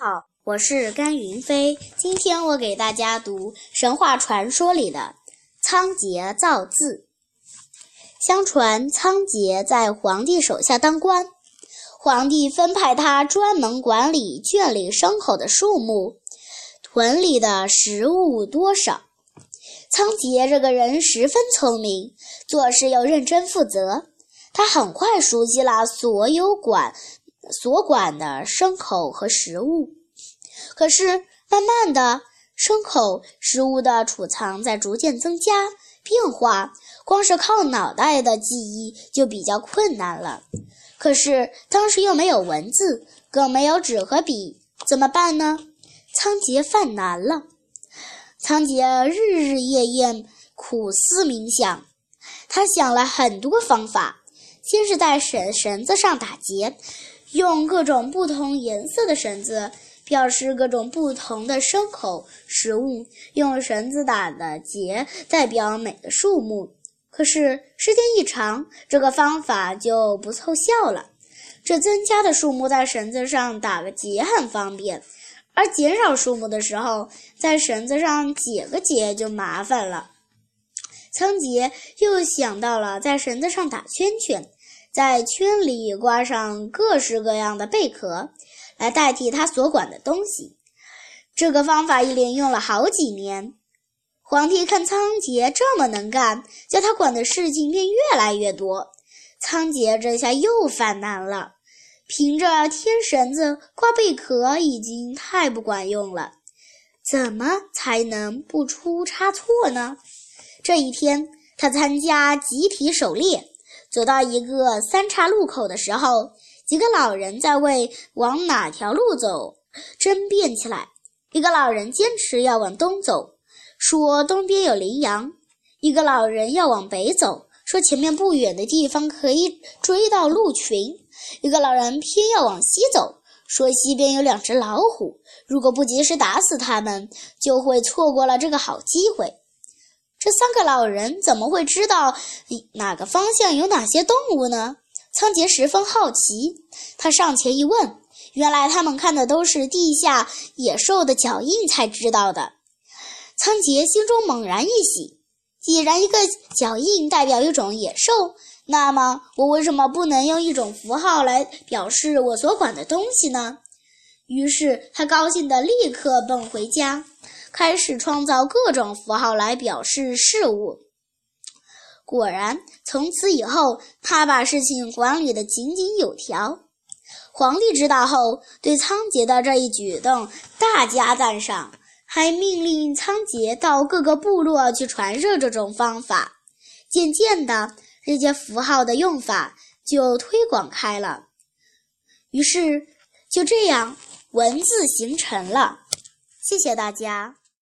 好，我是甘云飞。今天我给大家读神话传说里的仓颉造字。相传仓颉在皇帝手下当官，皇帝分派他专门管理圈里牲口的数目，屯里的食物多少。仓颉这个人十分聪明，做事又认真负责，他很快熟悉了所有管。所管的牲口和食物，可是慢慢的，牲口、食物的储藏在逐渐增加变化，光是靠脑袋的记忆就比较困难了。可是当时又没有文字，更没有纸和笔，怎么办呢？仓颉犯难了。仓颉日日夜夜苦思冥想，他想了很多方法，先是在绳绳子上打结。用各种不同颜色的绳子表示各种不同的牲口、食物，用绳子打的结代表每个数目。可是时间一长，这个方法就不凑效了。这增加的数目在绳子上打个结很方便，而减少数目的时候，在绳子上解个结就麻烦了。仓颉又想到了在绳子上打圈圈。在圈里挂上各式各样的贝壳，来代替他所管的东西。这个方法一连用了好几年。皇帝看仓颉这么能干，叫他管的事情便越来越多。仓颉这下又犯难了。凭着天绳子挂贝壳已经太不管用了，怎么才能不出差错呢？这一天，他参加集体狩猎。走到一个三岔路口的时候，几个老人在为往哪条路走争辩起来。一个老人坚持要往东走，说东边有羚羊；一个老人要往北走，说前面不远的地方可以追到鹿群；一个老人偏要往西走，说西边有两只老虎，如果不及时打死它们，就会错过了这个好机会。这三个老人怎么会知道哪个方向有哪些动物呢？仓颉十分好奇，他上前一问，原来他们看的都是地下野兽的脚印才知道的。仓颉心中猛然一喜，既然一个脚印代表一种野兽，那么我为什么不能用一种符号来表示我所管的东西呢？于是他高兴地立刻奔回家。开始创造各种符号来表示事物。果然，从此以后，他把事情管理得井井有条。皇帝知道后，对仓颉的这一举动大加赞赏，还命令仓颉到各个部落去传授这种方法。渐渐的，这些符号的用法就推广开了。于是，就这样，文字形成了。谢谢大家。